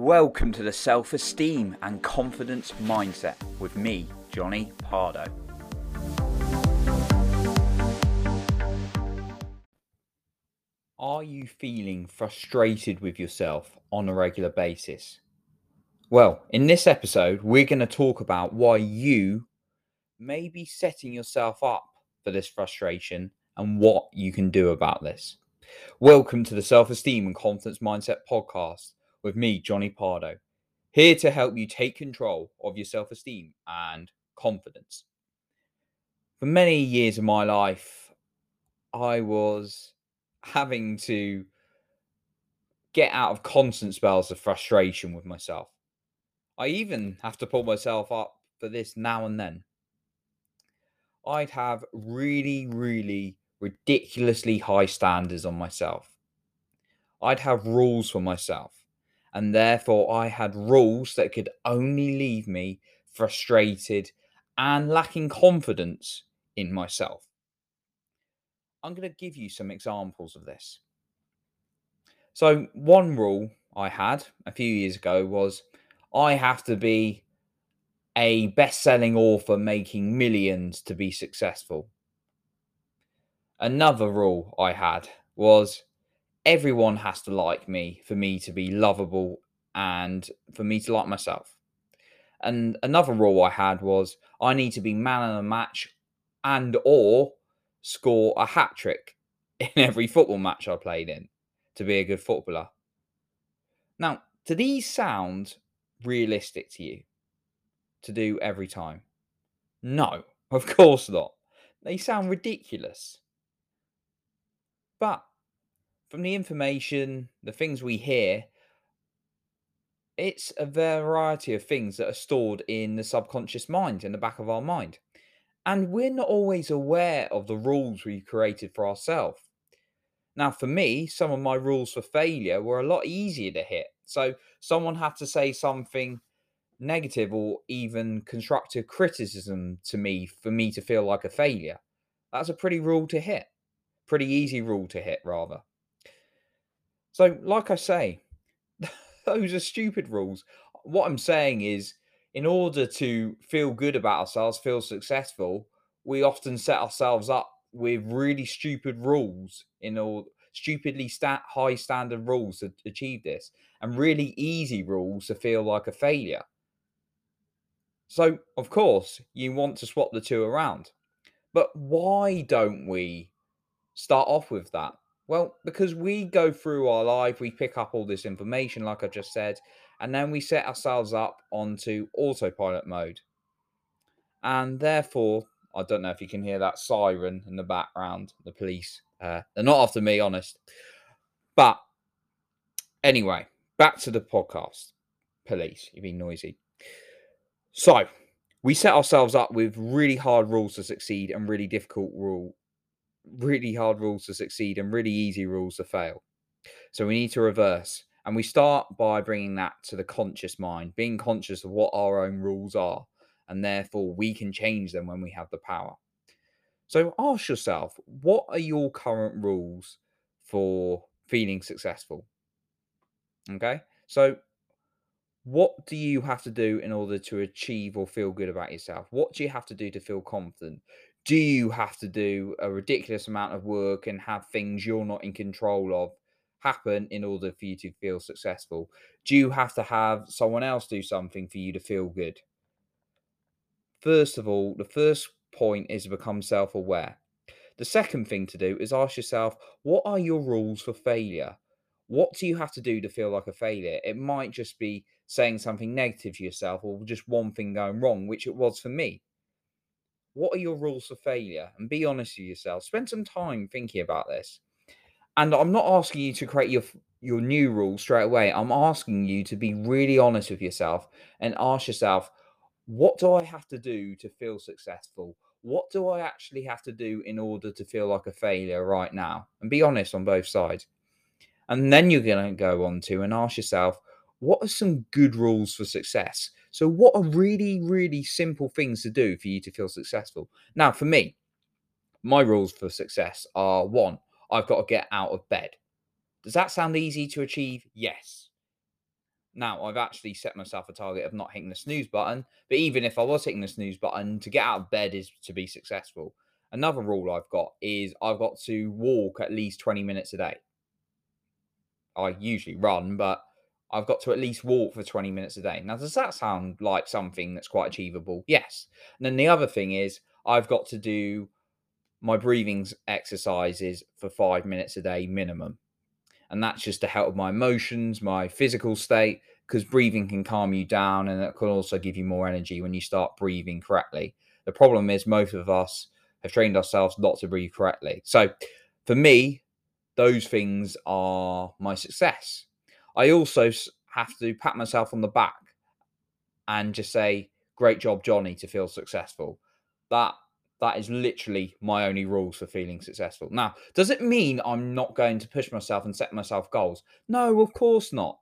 Welcome to the Self Esteem and Confidence Mindset with me, Jonny Pardoe. Are you feeling frustrated with yourself on a regular basis? Well, in this episode, we're going to talk about why you may be setting yourself up for this frustration and what you can do about this. Welcome to the Self Esteem and Confidence Mindset podcast with me, Jonny Pardoe, here to help you take control of your self esteem and confidence. For many years of my life, I was having to get out of constant spells of frustration with myself. I even have to pull myself up for this now and then. I'd have really, really ridiculously high standards on myself. I'd have rules for myself and therefore I had rules that could only leave me frustrated and lacking confidence in myself. I'm going to give you some examples of this. So, one rule I had a few years ago was I have to be a best selling author making millions to be successful. Another rule I had was everyone has to like me for me to be lovable and for me to like myself. And another rule I had was I need to be man of the match and or score a hat trick in every football match I played in to be a good footballer. Now, do these sound realistic to you to do every time? No, of course not. They sound ridiculous. But from the information, the things we hear, it's a variety of things that are stored in the subconscious mind, in the back of our mind. And we're not always aware of the rules we've created for ourselves. Now, for me, some of my rules for failure were a lot easier to hit. So, someone had to say something negative or even constructive criticism to me for me to feel like a failure. That's a pretty rule to hit. Pretty easy rule to hit, rather. So, like I say, those are stupid rules. What I'm saying is, in order to feel good about ourselves, feel successful, we often set ourselves up with really stupid rules in all stupidly stat high standard rules to achieve this and really easy rules to feel like a failure. So, of course, you want to swap the two around. But why don't we start off with that? Well, because we go through our life, we pick up all this information, like I just said, and then we set ourselves up onto autopilot mode. And therefore, I don't know if you can hear that siren in the background, the police. Uh, they're not after me, honest. But anyway, back to the podcast. Police, you've been noisy. So, we set ourselves up with really hard rules to succeed and really difficult rule really hard rules to succeed and really easy rules to fail. So we need to reverse. And we start by bringing that to the conscious mind, being conscious of what our own rules are. And therefore, we can change them when we have the power. So ask yourself, what are your current rules for feeling successful? Okay. So, what do you have to do in order to achieve or feel good about yourself? What do you have to do to feel confident? Do you have to do a ridiculous amount of work and have things you're not in control of happen in order for you to feel successful? Do you have to have someone else do something for you to feel good? First of all, the first point is to become self aware. The second thing to do is ask yourself, what are your rules for failure? What do you have to do to feel like a failure? It might just be saying something negative to yourself or just one thing going wrong, which it was for me. What are your rules for failure? And be honest with yourself. Spend some time thinking about this. And I'm not asking you to create your your new rules straight away. I'm asking you to be really honest with yourself and ask yourself, what do I have to do to feel successful? What do I actually have to do in order to feel like a failure right now? And be honest on both sides. And then you're going to go on to and ask yourself, what are some good rules for success? So, what are really, really simple things to do for you to feel successful? Now, for me, my rules for success are one, I've got to get out of bed. Does that sound easy to achieve? Yes. Now, I've actually set myself a target of not hitting the snooze button, but even if I was hitting the snooze button, to get out of bed is to be successful. Another rule I've got is I've got to walk at least 20 minutes a day. I usually run, but I've got to at least walk for 20 minutes a day. Now, does that sound like something that's quite achievable? Yes. And then the other thing is I've got to do my breathing exercises for five minutes a day minimum. And that's just to help my emotions, my physical state, because breathing can calm you down and it can also give you more energy when you start breathing correctly. The problem is, most of us have trained ourselves not to breathe correctly. So, for me, those things are my success. I also have to pat myself on the back and just say, "Great job, Jonny," to feel successful. That that is literally my only rules for feeling successful. Now, does it mean I'm not going to push myself and set myself goals? No, of course not.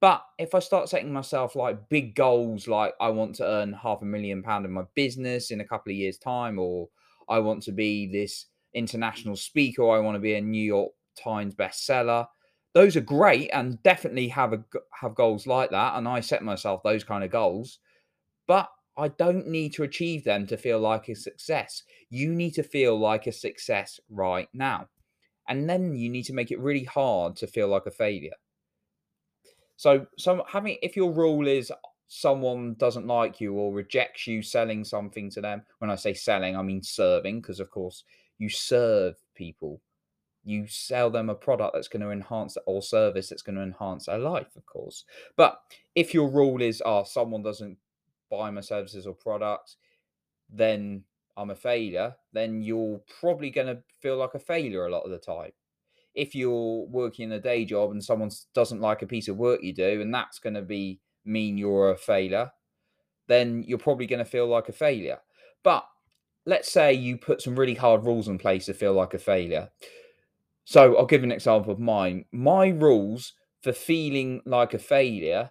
But if I start setting myself like big goals, like I want to earn half a million pound in my business in a couple of years' time, or I want to be this international speaker, or I want to be a New York Times bestseller, those are great and definitely have a have goals like that. And I set myself those kind of goals, but I don't need to achieve them to feel like a success. You need to feel like a success right now. And then you need to make it really hard to feel like a failure. So, some having if your rule is someone doesn't like you or rejects you selling something to them, when I say selling, I mean serving, because of course you serve people. You sell them a product that's going to enhance or service that's going to enhance their life, of course. But if your rule is, oh, someone doesn't buy my services or products, then I'm a failure, then you're probably going to feel like a failure a lot of the time. If you're working in a day job and someone doesn't like a piece of work you do, and that's going to be mean you're a failure, then you're probably going to feel like a failure. But let's say you put some really hard rules in place to feel like a failure. So I'll give an example of mine. My rules for feeling like a failure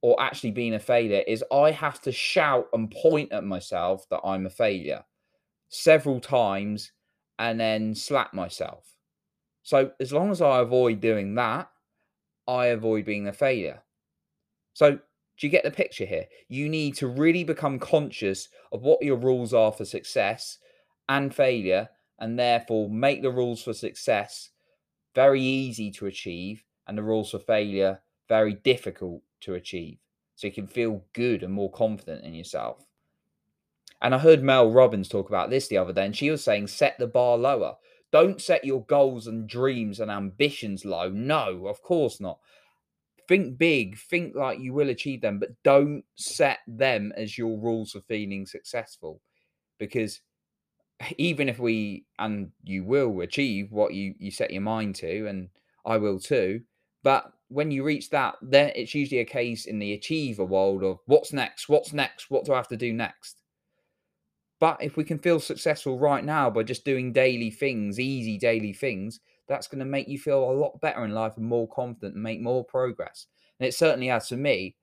or actually being a failure is I have to shout and point at myself that I'm a failure several times and then slap myself. So as long as I avoid doing that, I avoid being a failure. So do you get the picture here? You need to really become conscious of what your rules are for success and failure, and therefore make the rules for success very easy to achieve and the rules for failure very difficult to achieve. So you can feel good and more confident in yourself. And I heard Mel Robbins talk about this the other day, and she was saying, set the bar lower. Don't set your goals and dreams and ambitions low. No, of course not. Think big, think like you will achieve them, but don't set them as your rules for feeling successful. Because even if we and you will achieve what you you set your mind to, and I will too, but when you reach that, then it's usually a case in the achiever world of what's next, what's next, what do I have to do next? But if we can feel successful right now by just doing daily things, easy daily things, that's going to make you feel a lot better in life and more confident and make more progress. And it certainly has for me.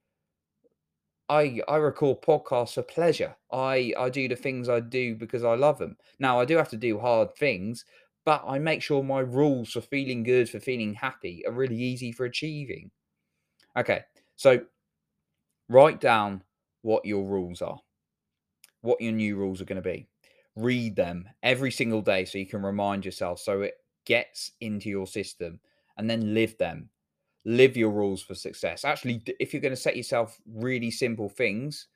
I I record podcasts for pleasure. I I do the things I do because I love them. Now I do have to do hard things, but I make sure my rules for feeling good, for feeling happy, are really easy for achieving. Okay, so write down what your rules are, what your new rules are going to be. Read them every single day so you can remind yourself so it gets into your system and then live them. Live your rules for success. Actually, if you're going to set yourself really simple things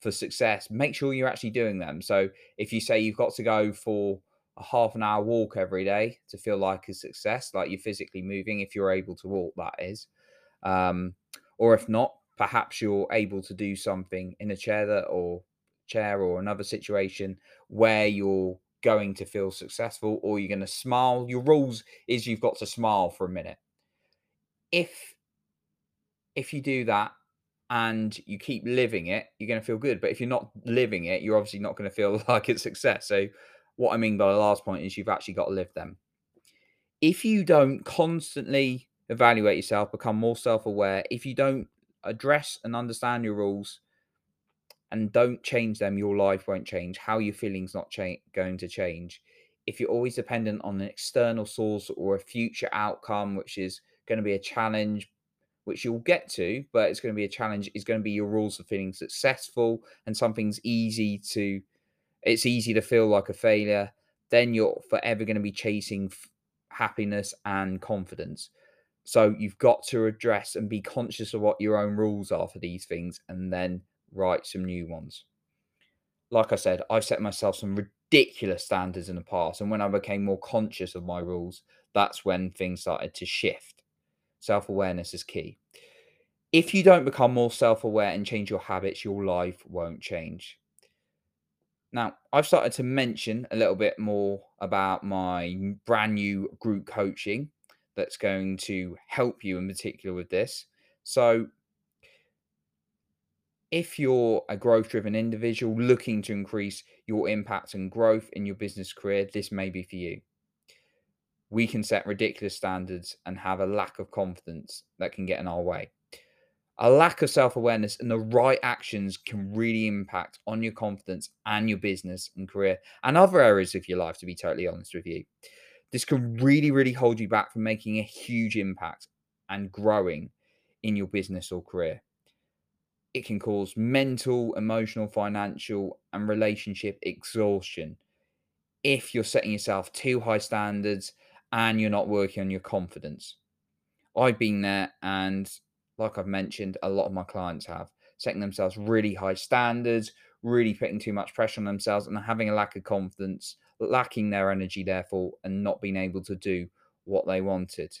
for success, make sure you're actually doing them. So if you say you've got to go for a half an hour walk every day to feel like a success, like you're physically moving, if you're able to walk, that is. Um, or if not, perhaps you're able to do something in a chair that or chair or another situation where you're going to feel successful or you're going to smile. Your rules is you've got to smile for a minute. If if you do that and you keep living it, you're going to feel good. But if you're not living it, you're obviously not going to feel like it's success. So what I mean by the last point is you've actually got to live them. If you don't constantly evaluate yourself, become more self aware, if you don't address and understand your rules and don't change them, your life won't change. How you're feeling's not going to change. If you're always dependent on an external source or a future outcome, which is going to be a challenge, which you'll get to, but it's going to be a challenge, is going to be your rules of feeling successful and something's easy to, it's easy to feel like a failure, then you're forever going to be chasing f- happiness and confidence. So you've got to address and be conscious of what your own rules are for these things and then write some new ones. Like I said, I've set myself some ridiculous standards in the past. And when I became more conscious of my rules, that's when things started to shift. Self awareness is key. If you don't become more self aware and change your habits, your life won't change. Now, I've started to mention a little bit more about my brand new group coaching that's going to help you in particular with this. So, if you're a growth driven individual looking to increase your impact and growth in your business career, this may be for you. We can set ridiculous standards and have a lack of confidence that can get in our way. A lack of self awareness and the right actions can really impact on your confidence and your business and career and other areas of your life, to be totally honest with you. This can really, really hold you back from making a huge impact and growing in your business or career. It can cause mental, emotional, financial, and relationship exhaustion if you're setting yourself too high standards and you're not working on your confidence. I've been there, and like I've mentioned, a lot of my clients have setting themselves really high standards, really putting too much pressure on themselves, and having a lack of confidence lacking their energy, therefore, and not being able to do what they wanted.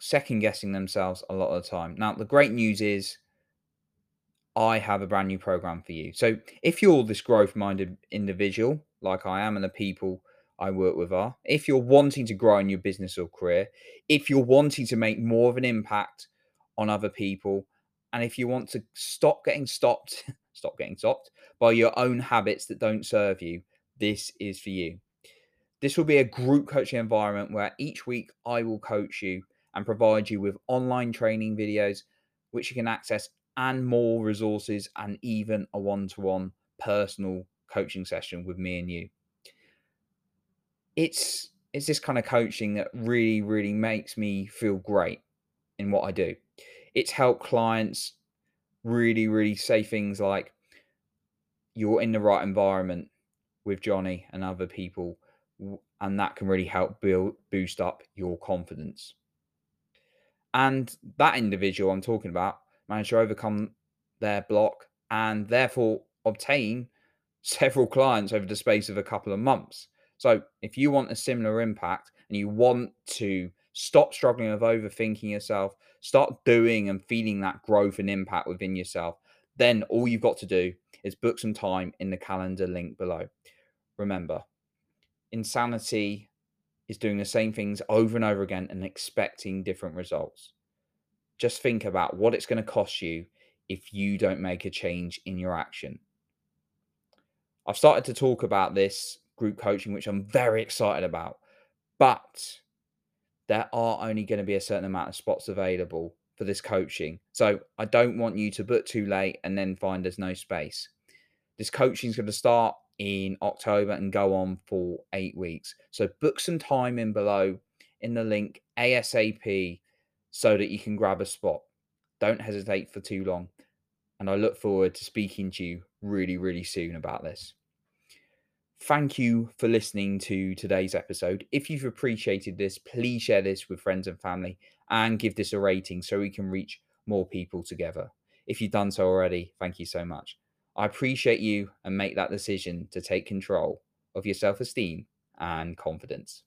Second guessing themselves a lot of the time. Now, the great news is I have a brand new program for you. So, if you're this growth minded individual, like I am, and the people I work with are, if you're wanting to grow in your business or career, if you're wanting to make more of an impact on other people, and if you want to stop getting stopped stop getting stopped by your own habits that don't serve you, this is for you. This will be a group coaching environment where each week I will coach you and provide you with online training videos, which you can access, and more resources, and even a one to one personal coaching session with me and you. It's it's this kind of coaching that really, really makes me feel great in what I do. It's helped clients really, really say things like, you're in the right environment with Jonny and other people, and that can really help build boost up your confidence. And that individual I'm talking about managed to overcome their block and therefore obtain several clients over the space of a couple of months. So, if you want a similar impact and you want to stop struggling with overthinking yourself, start doing and feeling that growth and impact within yourself, then all you've got to do is book some time in the calendar link below. Remember, insanity is doing the same things over and over again and expecting different results. Just think about what it's going to cost you if you don't make a change in your action. I've started to talk about this group coaching, which I'm very excited about, but there are only going to be a certain amount of spots available for this coaching. So I don't want you to book too late and then find there's no space. This coaching is going to start in October and go on for eight weeks. So book some time in below in the link ASAP so that you can grab a spot. Don't hesitate for too long. And I look forward to speaking to you really, really soon about this. Thank you for listening to today's episode. If you've appreciated this, please share this with friends and family and give this a rating so we can reach more people together. If you've done so already, thank you so much. I appreciate you and make that decision to take control of your self esteem and confidence.